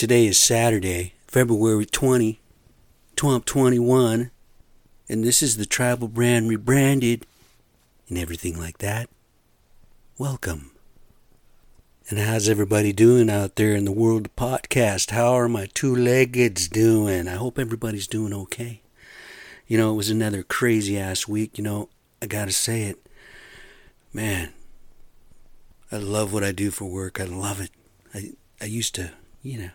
Today is Saturday, February 20, 2021, and this is the Tribal Brand rebranded and everything like that. Welcome. And how's everybody doing out there in the world of podcast? How are my two leggeds doing? I hope everybody's doing okay. You know, it was another crazy ass week. You know, I gotta say it. Man, I love what I do for work. I love it. I, I used to, you know,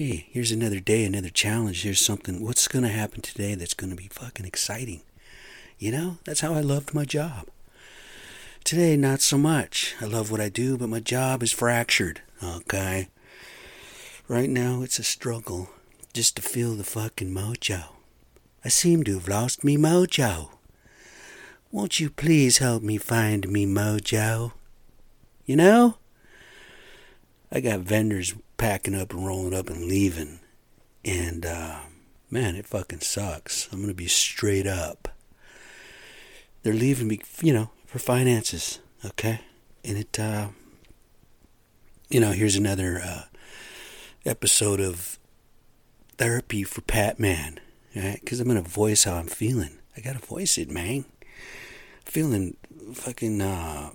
hey, here's another day, another challenge. Here's something. What's going to happen today that's going to be fucking exciting? You know, that's how I loved my job. Today, not so much. I love what I do, but my job is fractured. Okay? Right now, it's a struggle just to feel the fucking mojo. I seem to have lost me mojo. Won't you please help me find me mojo? You know? I got vendors packing up and rolling up and leaving. And, uh, man, it fucking sucks. I'm to be straight up. They're leaving me, you know, for finances, okay? And it, uh, you know, here's another uh, episode of therapy for Pat Man, right? Because I'm to voice how I'm feeling. I got to voice it, man. Feeling fucking uh,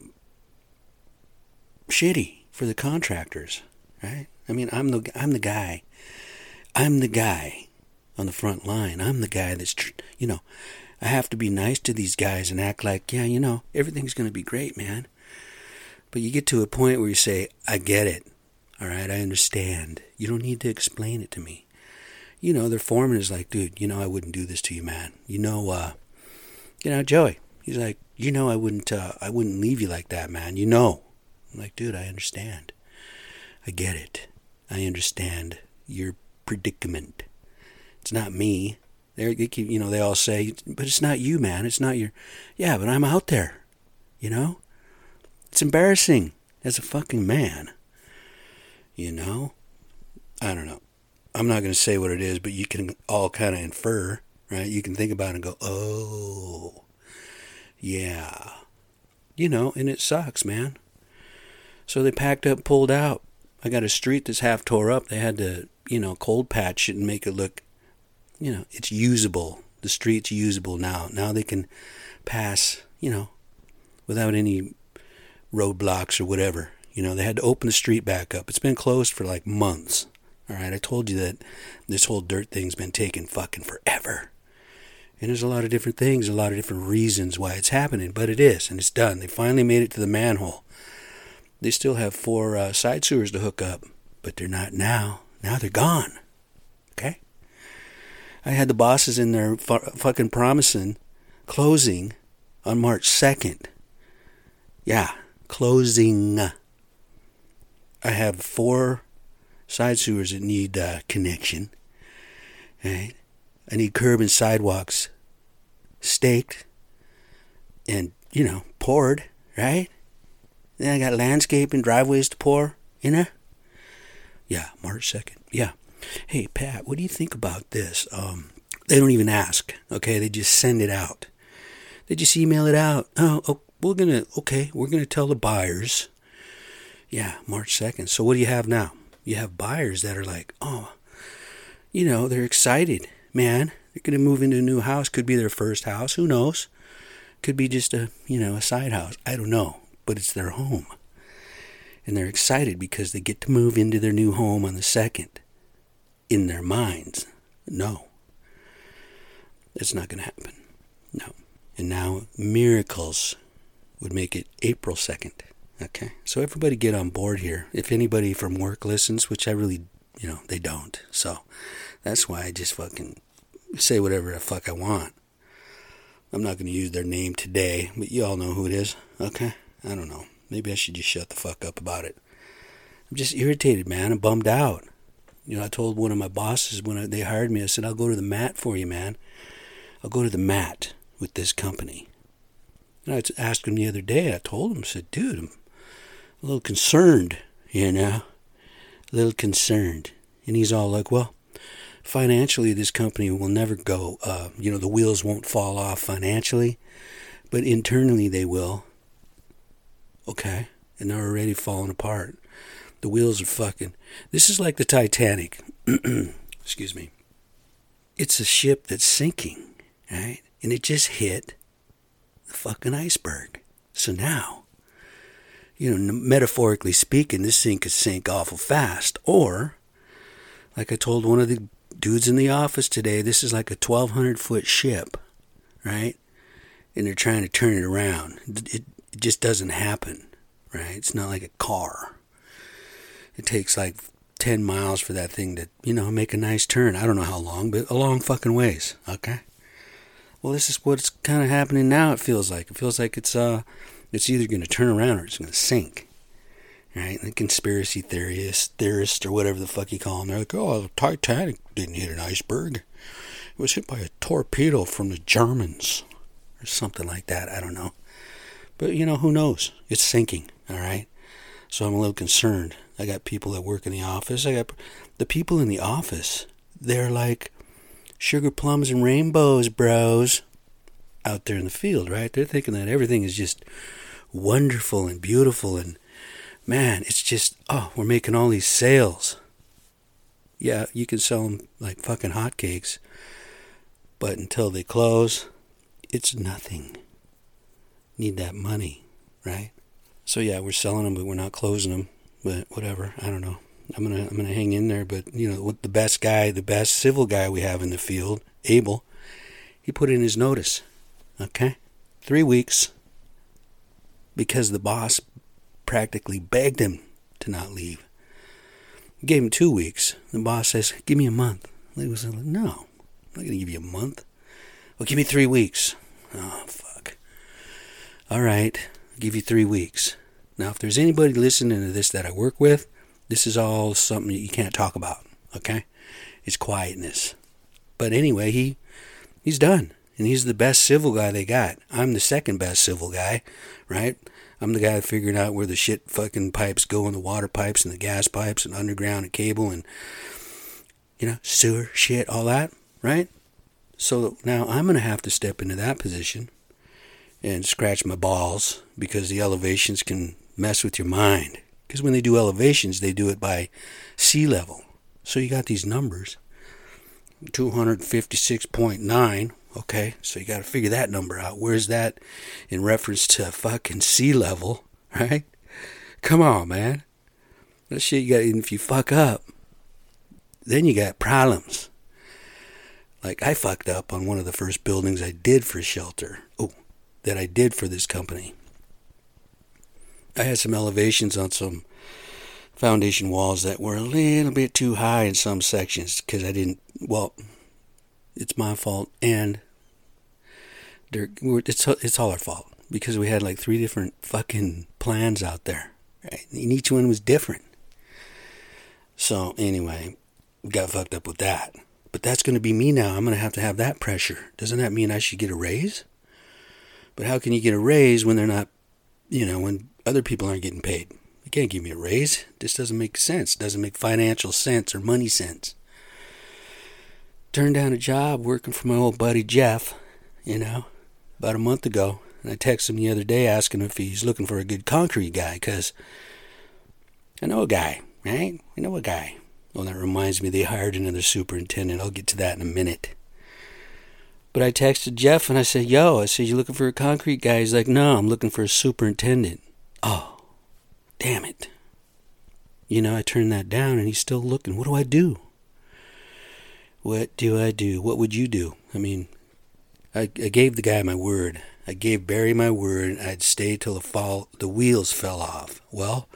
shitty for the contractors, right? I mean, I'm the I'm the guy. I'm the guy on the front line. I'm the guy that's, you know, I have to be nice to these guys and act like, yeah, you know, everything's going to be great, man. But you get to a point where you say, I get it. All right, I understand. You don't need to explain it to me. You know, their foreman is like, dude, you know, I wouldn't do this to you, man. You know, uh, you know, Joey. He's like, you know, I wouldn't, uh, I wouldn't leave you like that, man. You know. I'm like, dude, I understand. I get it. I understand your predicament. It's not me. They're, they keep, you know, they all say, but it's not you, man. It's not your. Yeah, but I'm out there. You know, it's embarrassing as a fucking man. You know, I don't know. I'm not going to say what it is, but you can all kind of infer, right? You can think about it and go, oh, yeah. You know, and it sucks, man. So they packed up, pulled out. I got a street that's half tore up. They had to, you know, cold patch it and make it look, you know, it's usable. The street's usable now. Now they can pass, you know, without any roadblocks or whatever. You know, they had to open the street back up. It's been closed for like months. All right, I told you that this whole dirt thing's been taking fucking forever. And there's a lot of different things, a lot of different reasons why it's happening, but it is, and it's done. They finally made it to the manhole. They still have four uh, side sewers to hook up, but they're not now. Now they're gone. Okay? I had the bosses in there fu- fucking promising closing on March 2nd. Yeah, closing. I have four side sewers that need uh, connection. Right? I need curb and sidewalks staked and, you know, poured, right? Then I got landscaping, driveways to pour, you know? Yeah, March 2nd. Yeah. Hey, Pat, what do you think about this? Um, they don't even ask, okay? They just send it out. They just email it out. Oh, oh we're going to, okay, we're going to tell the buyers. Yeah, March 2nd. So what do you have now? You have buyers that are like, oh, you know, they're excited, man. They're going to move into a new house. Could be their first house. Who knows? Could be just a, you know, a side house. I don't know but it's their home. And they're excited because they get to move into their new home on the second. In their minds, no. It's not going to happen. No. And now miracles would make it April 2nd. Okay? So everybody get on board here. If anybody from work listens, which I really, you know, they don't. So that's why I just fucking say whatever the fuck I want. I'm not going to use their name today, but you all know who it is. Okay? I don't know. Maybe I should just shut the fuck up about it. I'm just irritated, man. I'm bummed out. You know, I told one of my bosses when they hired me, I said, I'll go to the mat for you, man. I'll go to the mat with this company. And I asked him the other day, I told him, I said, dude, I'm a little concerned, you know, a little concerned. And he's all like, well, financially, this company will never go, uh, you know, the wheels won't fall off financially, but internally they will. Okay. And they're already falling apart. The wheels are fucking. This is like the Titanic. Excuse me. It's a ship that's sinking, right? And it just hit the fucking iceberg. So now, you know, metaphorically speaking, this thing could sink awful fast. Or, like I told one of the dudes in the office today, this is like a 1,200 foot ship, right? And they're trying to turn it around. It, it just doesn't happen, right? It's not like a car. It takes like 10 miles for that thing to, you know, make a nice turn. I don't know how long, but a long fucking ways, okay? Well, this is what's kind of happening now, it feels like. It feels like it's, uh, it's either going to turn around or it's going to sink. Right? The conspiracy theorists, theorists, or whatever the fuck you call them, they're like, oh, the Titanic didn't hit an iceberg. It was hit by a torpedo from the Germans. Or something like that. I don't know. But, you know, who knows? It's sinking, all right? So I'm a little concerned. I got people that work in the office. I got the people in the office. They're like sugar plums and rainbows, bros, out there in the field, right? They're thinking that everything is just wonderful and beautiful and man, it's just oh, we're making all these sales. Yeah, you can sell them like fucking hotcakes, but until they close, it's nothing. Need that money, right? So yeah, we're selling them, but we're not closing them. But whatever, I don't know. I'm gonna I'm gonna hang in there. But you know, the best guy, the best civil guy we have in the field, Abel, he put in his notice. Okay, three weeks. Because the boss practically begged him to not leave. gave him two weeks. The boss says, "Give me a month." He was like, "No, I'm not gonna give you a month. Well, give me three weeks." Oh. All right, I'll give you three weeks. Now, if there's anybody listening to this that I work with, this is all something that you can't talk about, okay? It's quietness. But anyway, he he's done. And he's the best civil guy they got. I'm the second best civil guy, right? I'm the guy figuring out where the shit fucking pipes go and the water pipes and the gas pipes and underground and cable and you know, sewer shit, all that, right? So now I'm to have to step into that position and scratch my balls because the elevations can mess with your mind. Because when they do elevations, they do it by sea level. So you got these numbers 256.9. Okay, so you got to figure that number out. Where's that in reference to fucking sea level, right? Come on, man. That shit you got, if you fuck up, then you got problems. Like I fucked up on one of the first buildings I did for shelter. That I did for this company. I had some elevations on some foundation walls that were a little bit too high in some sections because I didn't. Well, it's my fault, and it's it's all our fault because we had like three different fucking plans out there, right? And each one was different. So anyway, got fucked up with that. But that's going to be me now. I'm going to have to have that pressure. Doesn't that mean I should get a raise? But how can you get a raise when they're not, you know, when other people aren't getting paid. You can't give me a raise. This doesn't make sense. Doesn't make financial sense or money sense. Turned down a job working for my old buddy Jeff, you know, about a month ago. And I texted him the other day asking if he's looking for a good concrete guy, because I know a guy, right? I know a guy. Well, that reminds me they hired another superintendent. I'll get to that in a minute. But I texted Jeff and I said, Yo, I said, You looking for a concrete guy? He's like, No, I'm looking for a superintendent. Oh, damn it. You know, I turned that down and he's still looking. What do I do? What do I do? What would you do? I mean, I, I gave the guy my word. I gave Barry my word I'd stay till the fall the wheels fell off. Well,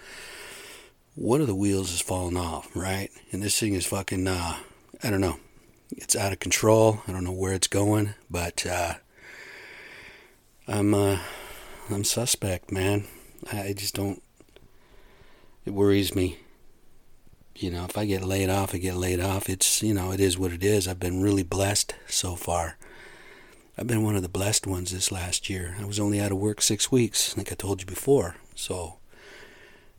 one of the wheels is falling off, right? And this thing is fucking uh I don't know. It's out of control. I don't know where it's going, but uh I'm uh I'm suspect, man. I just don't. It worries me. You know, if I get laid off, I get laid off. It's, you know, it is what it is. I've been really blessed so far. I've been one of the blessed ones this last year. I was only out of work six weeks, like I told you before. So,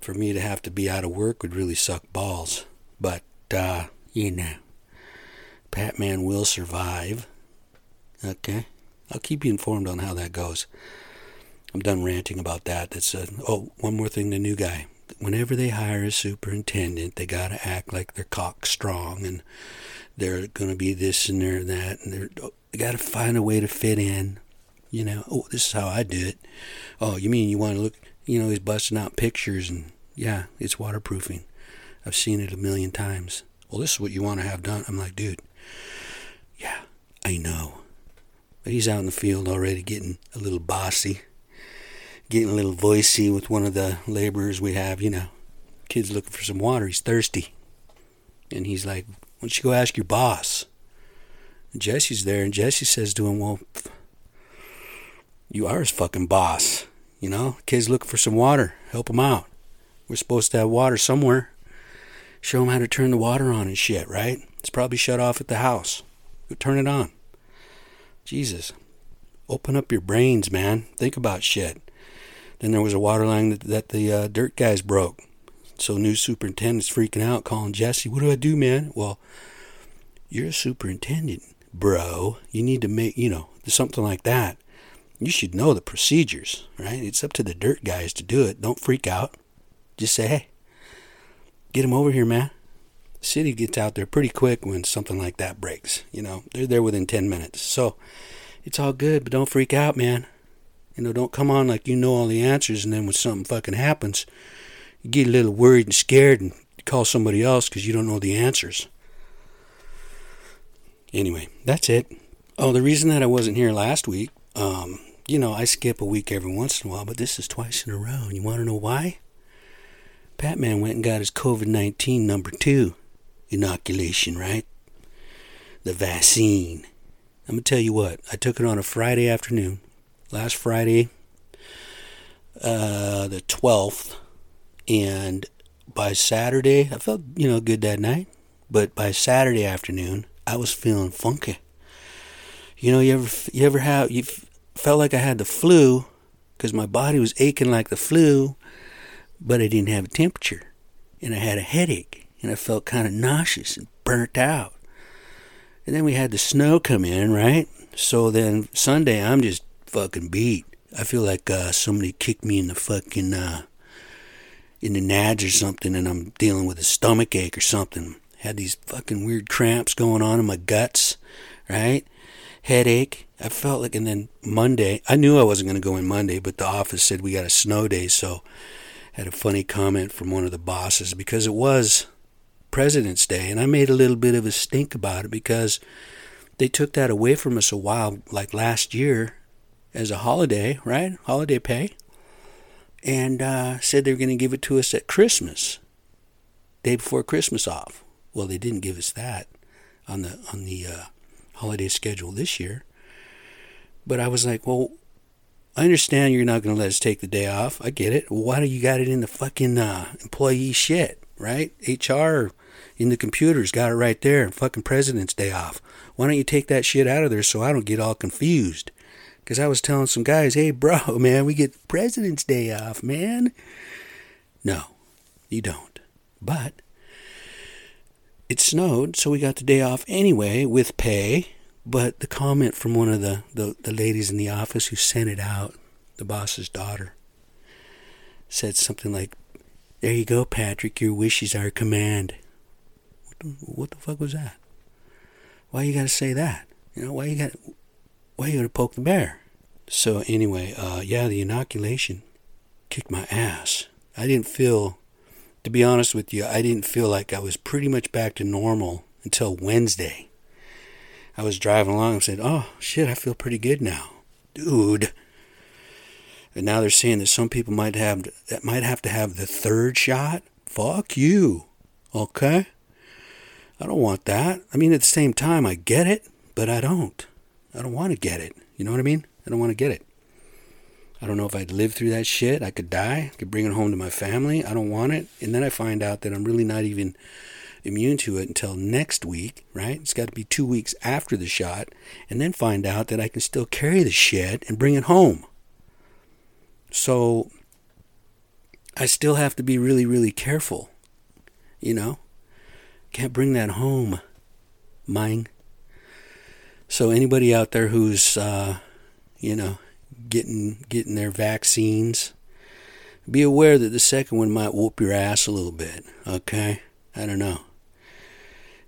for me to have to be out of work would really suck balls. But, uh, you know, Patman will survive. Okay? I'll keep you informed on how that goes. I'm done ranting about that. That's a, oh, one more thing. The new guy, whenever they hire a superintendent, they got to act like they're cock strong and they're to be this and they're that, and they're oh, they got to find a way to fit in. You know, oh, this is how I do it. Oh, you mean you want to look? You know, he's busting out pictures and yeah, it's waterproofing. I've seen it a million times. Well, this is what you want to have done. I'm like, dude, I know. But he's out in the field already getting a little bossy, getting a little voicey with one of the laborers we have, you know. Kid's looking for some water. He's thirsty. And he's like, why don't you go ask your boss? And Jesse's there, and Jesse says to him, well, you are his fucking boss. You know, kid's looking for some water. Help him out. We're supposed to have water somewhere. Show him how to turn the water on and shit, right? It's probably shut off at the house. Go turn it on. Jesus. Open up your brains, man. Think about shit. Then there was a water line that, that the uh, dirt guys broke. So new superintendent's freaking out, calling Jesse. What do I do, man? Well, you're a superintendent, bro. You need to make, you know, something like that. You should know the procedures, right? It's up to the dirt guys to do it. Don't freak out. Just say, hey, get him over here, man. City gets out there pretty quick when something like that breaks. You know, they're there within 10 minutes. So it's all good, but don't freak out, man. You know, don't come on like you know all the answers, and then when something fucking happens, you get a little worried and scared and call somebody else because you don't know the answers. Anyway, that's it. Oh, the reason that I wasn't here last week, um, you know, I skip a week every once in a while, but this is twice in a row. You want to know why? Patman went and got his COVID 19 number two inoculation, right? The vaccine. I'm going to tell you what, I took it on a Friday afternoon. Last Friday, uh, the 12th. And by Saturday, I felt, you know, good that night. But by Saturday afternoon, I was feeling funky. You know, you ever you ever have you felt like I had the flu because my body was aching like the flu, but I didn't have a temperature, and I had a headache, and I felt kind of nauseous and burnt out. And then we had the snow come in, right? So then Sunday, I'm just fucking beat. I feel like uh, somebody kicked me in the fucking uh, in the nads or something, and I'm dealing with a stomach ache or something. Had these fucking weird cramps going on in my guts, right? Headache. I felt like, and then Monday, I knew I wasn't going to go in Monday, but the office said we got a snow day, so I had a funny comment from one of the bosses because it was President's Day, and I made a little bit of a stink about it because they took that away from us a while, like last year, as a holiday, right? Holiday pay, and uh, said they were going to give it to us at Christmas, day before Christmas off. Well, they didn't give us that on the on the uh, holiday schedule this year. But I was like, well, I understand you're not going to let us take the day off. I get it. Why do you got it in the fucking uh, employee shit, right? HR in the computers got it right there. And Fucking President's Day off. Why don't you take that shit out of there so I don't get all confused? Because I was telling some guys, hey, bro, man, we get President's Day off, man. No, you don't. But it snowed, so we got the day off anyway with pay. But the comment from one of the, the, the ladies in the office who sent it out, the boss's daughter, said something like, There you go, Patrick, your wish is our command. What the, fuck was that? Why you gotta say that? You know, why you got why you gotta poke the bear? So anyway, uh, yeah, the inoculation kicked my ass. I didn't feel to be honest with you, I didn't feel like I was pretty much back to normal until Wednesday. I was driving along and said, "Oh shit, I feel pretty good now, dude." And now they're saying that some people might have that might have to have the third shot. Fuck you, okay? I don't want that. I mean, at the same time, I get it, but I don't. I don't want to get it. You know what I mean? I don't want to get it. I don't know if I'd live through that shit. I could die. I could bring it home to my family. I don't want it. And then I find out that I'm really not even immune to it until next week, right? It's got to be two weeks after the shot, and then find out that I can still carry the shit and bring it home. So I still have to be really, really careful, you know? Can't bring that home, mine. So anybody out there who's, uh, you know, getting getting their vaccines, be aware that the second one might whoop your ass a little bit, okay? I don't know.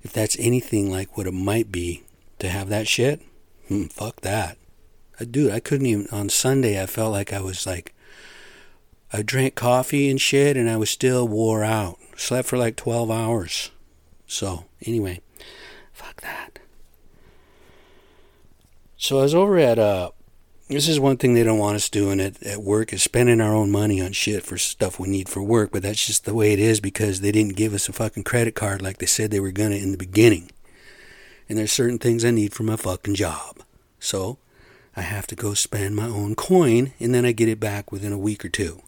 If that's anything like what it might be to have that shit, hmm, fuck that. I, dude, I couldn't even, on Sunday, I felt like I was like, I drank coffee and shit and I was still wore out. Slept for like 12 hours. So, anyway, fuck that. So I was over at uh this is one thing they don't want us doing at, at work is spending our own money on shit for stuff we need for work, but that's just the way it is because they didn't give us a fucking credit card like they said they were gonna in the beginning. And there's certain things I need for my fucking job. So I have to go spend my own coin and then I get it back within a week or two.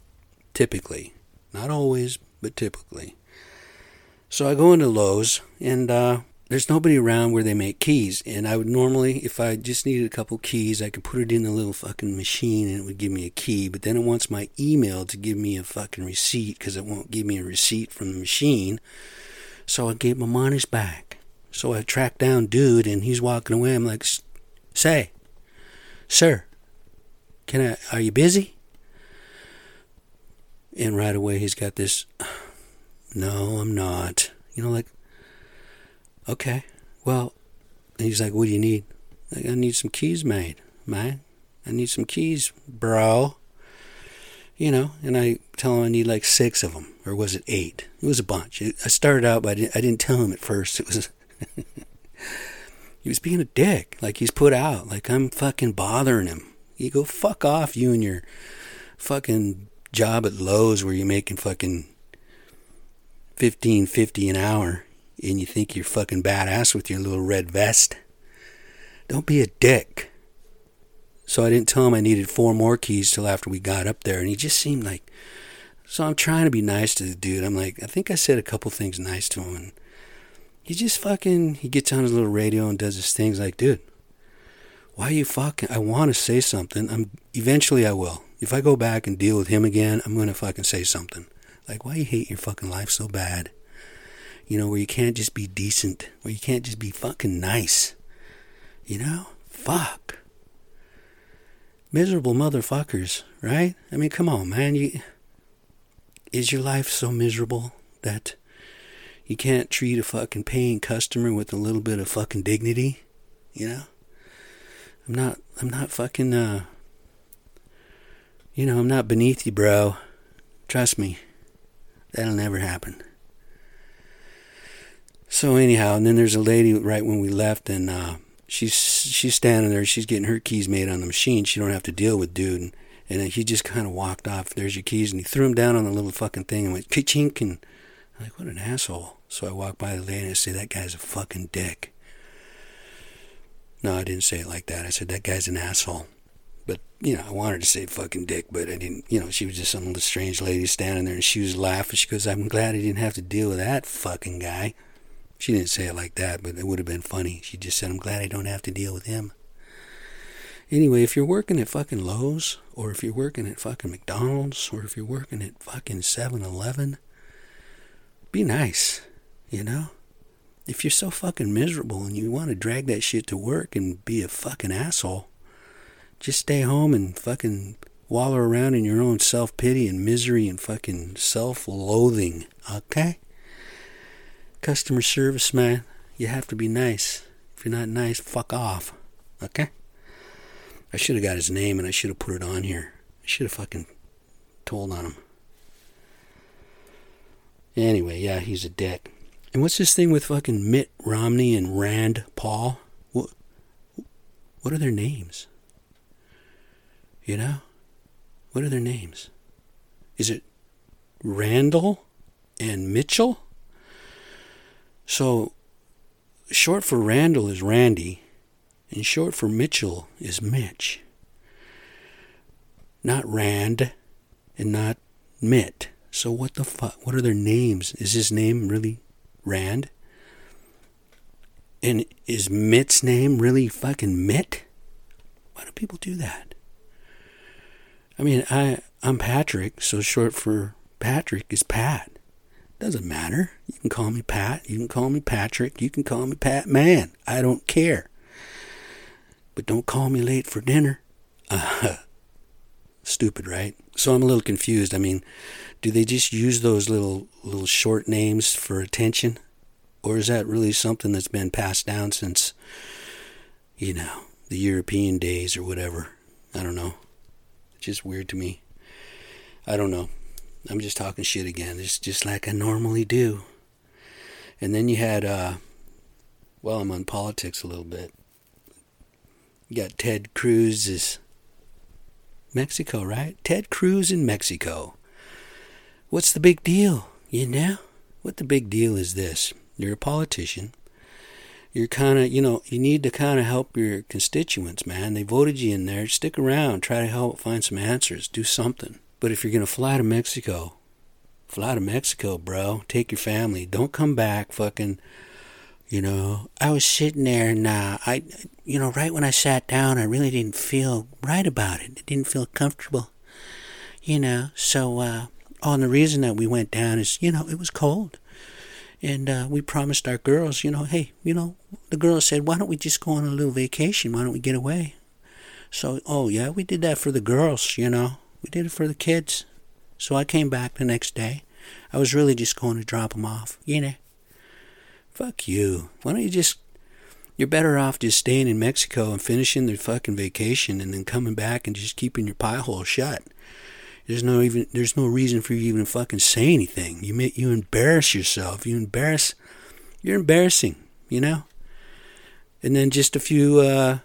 Typically. Not always, but typically. So I go into Lowe's and uh, there's nobody around where they make keys. And I would normally, if I just needed a couple keys, I could put it in the little fucking machine and it would give me a key. But then it wants my email to give me a fucking receipt because it won't give me a receipt from the machine. So I gave my money's back. So I tracked down dude and he's walking away. I'm like, say, sir, can I, are you busy? And right away he's got this, no, I'm not. You know, like, okay, well, he's like, what do you need? Like, I need some keys made, man. I need some keys, bro. You know, and I tell him I need like six of them, or was it eight? It was a bunch. I started out, but I didn't, I didn't tell him at first. It was he was being a dick, like he's put out, like I'm fucking bothering him. You go fuck off, you and your fucking job at Lowe's where you're making fucking fifteen fifty an hour and you think you're fucking badass with your little red vest. Don't be a dick. So I didn't tell him I needed four more keys till after we got up there, and he just seemed like. So I'm trying to be nice to the dude. I'm like, I think I said a couple things nice to him, and he just fucking. He gets on his little radio and does his things. Like, dude, why you fucking? I want to say something. I'm eventually I will. If I go back and deal with him again, I'm gonna fucking say something. Like, why you hate your fucking life so bad? you know, where you can't just be decent, where you can't just be fucking nice. You know? Fuck. Miserable motherfuckers, right? I mean, come on, man. You is your life so miserable that you can't treat a fucking paying customer with a little bit of fucking dignity? You know? I'm not I'm not fucking uh you know, I'm not beneath you, bro. Trust me. That'll never happen. So anyhow, and then there's a lady right when we left, and uh, she's she's standing there. She's getting her keys made on the machine. She don't have to deal with dude. And, and he just kind of walked off. There's your keys, and he threw them down on the little fucking thing and went chink. And I'm like, what an asshole. So I walked by the lady and I say, that guy's a fucking dick. No, I didn't say it like that. I said that guy's an asshole. But you know, I wanted to say fucking dick, but I didn't. You know, she was just some little strange lady standing there, and she was laughing. She goes, "I'm glad I didn't have to deal with that fucking guy." She didn't say it like that, but it would have been funny. She just said, I'm glad I don't have to deal with him. Anyway, if you're working at fucking Lowe's, or if you're working at fucking McDonald's, or if you're working at fucking 7 Eleven, be nice, you know? If you're so fucking miserable and you want to drag that shit to work and be a fucking asshole, just stay home and fucking wallow around in your own self pity and misery and fucking self loathing, okay? customer service, man. You have to be nice. If you're not nice, fuck off. Okay? I should have got his name and I should have put it on here. I should have fucking told on him. Anyway, yeah, he's a dick. And what's this thing with fucking Mitt Romney and Rand Paul? What, what are their names? You know? What are their names? Is it Randall and Mitchell? So, short for Randall is Randy, and short for Mitchell is Mitch. Not Rand, and not Mitt. So what the fuck? What are their names? Is his name really Rand? And is Mitt's name really fucking Mitt? Why do people do that? I mean, I I'm Patrick, so short for Patrick is Pat. Doesn't matter. You can call me Pat. You can call me Patrick. You can call me Pat Man. I don't care. But don't call me late for dinner. Uh, Stupid, right? So I'm a little confused. I mean, do they just use those little little short names for attention? Or is that really something that's been passed down since, you know, the European days or whatever? I don't know. Just weird to me. I don't know. I'm just talking shit again. It's just like I normally do. And then you had, uh, well, I'm on politics a little bit. You got Ted Cruz's Mexico, right? Ted Cruz in Mexico. What's the big deal? You know? What the big deal is this? You're a politician. You're kind of, you know, you need to kind of help your constituents, man. They voted you in there. Stick around. Try to help find some answers. Do something. But if you're going to fly to Mexico, fly to Mexico, bro. Take your family. Don't come back fucking, you know. I was sitting there and uh, I, you know, right when I sat down, I really didn't feel right about it. It didn't feel comfortable, you know. So, uh, oh, the reason that we went down is, you know, it was cold. And uh, we promised our girls, you know, hey, you know, the girls said, why don't we just go on a little vacation? Why don't we get away? So, oh, yeah, we did that for the girls, you know. We did it for the kids. So I came back the next day. I was really just going to drop them off, you know. Fuck you. Why don't you just. You're better off just staying in Mexico and finishing the fucking vacation and then coming back and just keeping your pie hole shut. There's no even there's no reason for you to even fucking say anything. You you embarrass yourself. You embarrass you're embarrassing, you know? And then just a few uh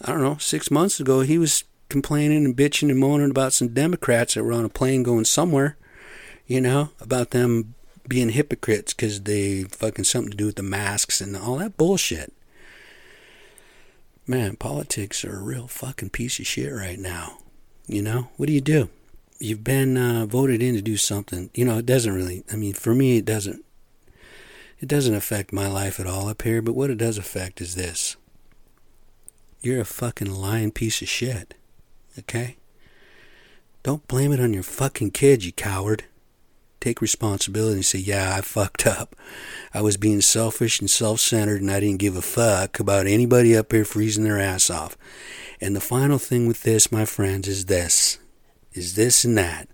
I don't know, 6 months ago he was complaining and bitching and moaning about some Democrats that were on a plane going somewhere, you know, about them being hypocrites cuz they fucking something to do with the masks and all that bullshit. Man, politics are a real fucking piece of shit right now. You know, what do you do? You've been uh, voted in to do something. You know, it doesn't really. I mean, for me, it doesn't. It doesn't affect my life at all up here. But what it does affect is this. You're a fucking lying piece of shit. Okay. Don't blame it on your fucking kids, you coward. Take responsibility and say, yeah, I fucked up. I was being selfish and self centered, and I didn't give a fuck about anybody up here freezing their ass off. And the final thing with this, my friends, is this is this and that.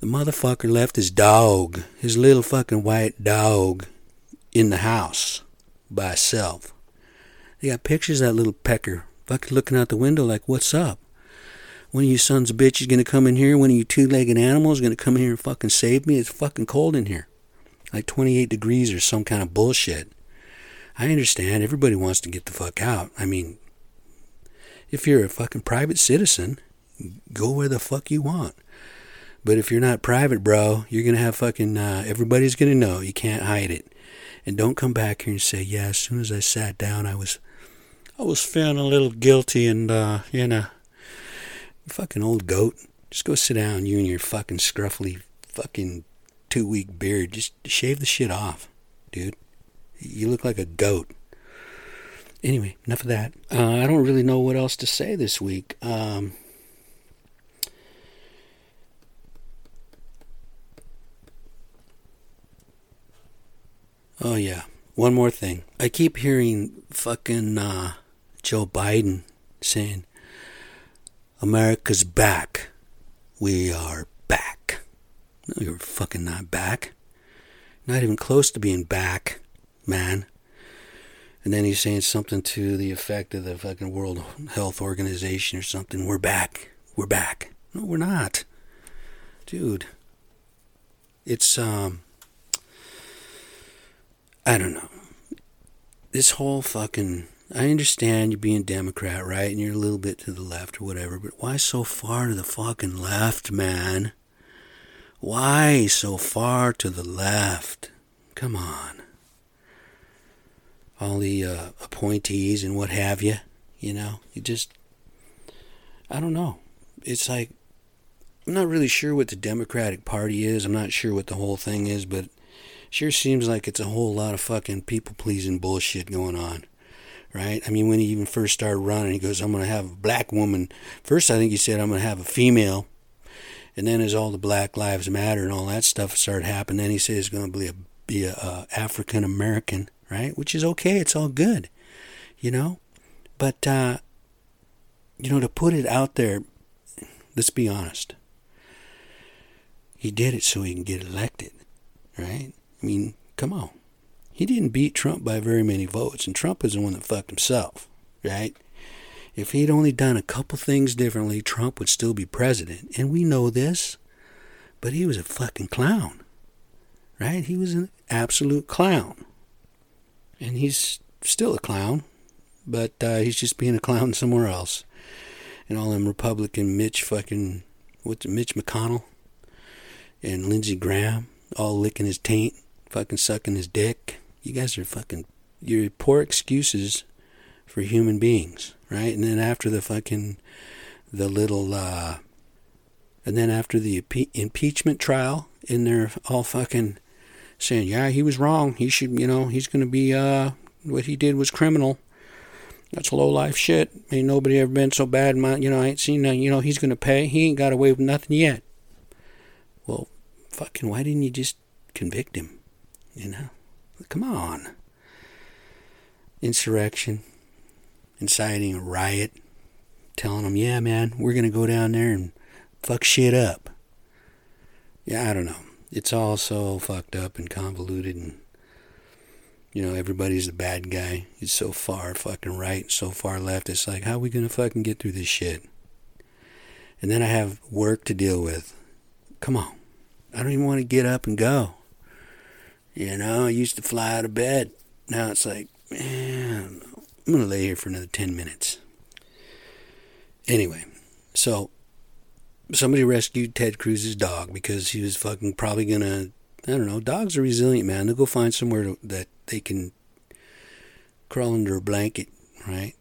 The motherfucker left his dog, his little fucking white dog, in the house by himself. They got pictures of that little pecker fucking looking out the window like, what's up? One of you sons of bitches gonna come in here, one of you two legged animals gonna come in here and fucking save me? It's fucking cold in here. Like 28 degrees or some kind of bullshit. I understand everybody wants to get the fuck out. I mean, if you're a fucking private citizen go where the fuck you want. But if you're not private, bro, you're gonna have fucking uh, everybody's gonna know. You can't hide it. And don't come back here and say, "Yeah." As soon as I sat down, I was, I was feeling a little guilty, and uh, you know, fucking old goat. Just go sit down, you and your fucking scruffy, fucking two week beard. Just shave the shit off, dude. You look like a goat. Anyway, enough of that. Uh, I don't really know what else to say this week. Um, Oh, yeah. One more thing. I keep hearing fucking uh, Joe Biden saying, America's back. We are back. No, you're fucking not back. Not even close to being back, man. And then he's saying something to the effect of the fucking World Health Organization or something. We're back. We're back. No, we're not. Dude. It's, um, I don't know. This whole fucking. I understand you being Democrat, right? And you're a little bit to the left or whatever, but why so far to the fucking left, man? Why so far to the left? Come on. All the uh, appointees and what have you, you know, you just. I don't know. It's like. I'm not really sure what the Democratic Party is. I'm not sure what the whole thing is, but sure seems like it's a whole lot of fucking people pleasing bullshit going on. Right? I mean, when he even first started running, he goes, I'm going to have a black woman. First, I think he said, I'm going to have a female. And then, as all the Black Lives Matter and all that stuff started happening, then he said it's going to be a, be a uh, African American, right? Which is okay. It's all good, you know? But, uh, you know, to put it out there, Let's be honest. He did it so he can get elected, right? I mean, come on. He didn't beat Trump by very many votes, and Trump is the one that fucked himself, right? If he'd only done a couple things differently, Trump would still be president. And we know this. But he was a fucking clown, right? He was an absolute clown. And he's still a clown, but uh, he's just being a clown somewhere else. And all them Republican Mitch fucking, what's it, Mitch McConnell and Lindsey Graham all licking his taint, fucking sucking his dick. You guys are fucking, you're poor excuses for human beings, right? And then after the fucking, the little, uh, and then after the impeachment trial, and they're all fucking saying, yeah, he was wrong. He should, you know, he's going to be, uh, what he did was criminal. That's low life shit. Ain't nobody ever been so bad. My, you know, I ain't seen that. You know, he's going to pay. He ain't got away with nothing yet. Well, fucking, why didn't you just convict him? You know? Come on. Insurrection, inciting a riot, telling them, yeah, man, we're going to go down there and fuck shit up. Yeah, I don't know. It's all so fucked up and convoluted and you know, everybody's the bad guy. It's so far fucking right, so far left. It's like, how are we gonna fucking get through this shit? And then I have work to deal with. Come on. I don't even want to get up and go. You know, I used to fly out of bed. Now it's like, man, I'm gonna lay here for another 10 minutes. Anyway, so somebody rescued Ted Cruz's dog because he was fucking probably gonna. I don't know. Dogs are resilient, man. They'll go find somewhere to, that they can crawl under a blanket, right,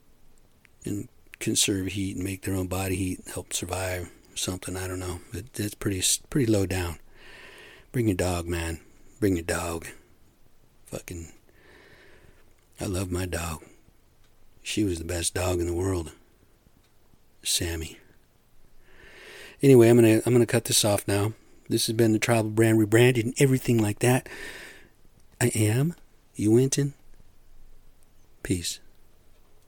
and conserve heat and make their own body heat, help survive something. I don't know. But it's pretty pretty low down. Bring your dog, man. Bring your dog. Fucking. I love my dog. She was the best dog in the world. Sammy. Anyway, I'm gonna I'm gonna cut this off now. This has been the Tribal Brand rebranded and everything like that. I am Uinton. Peace.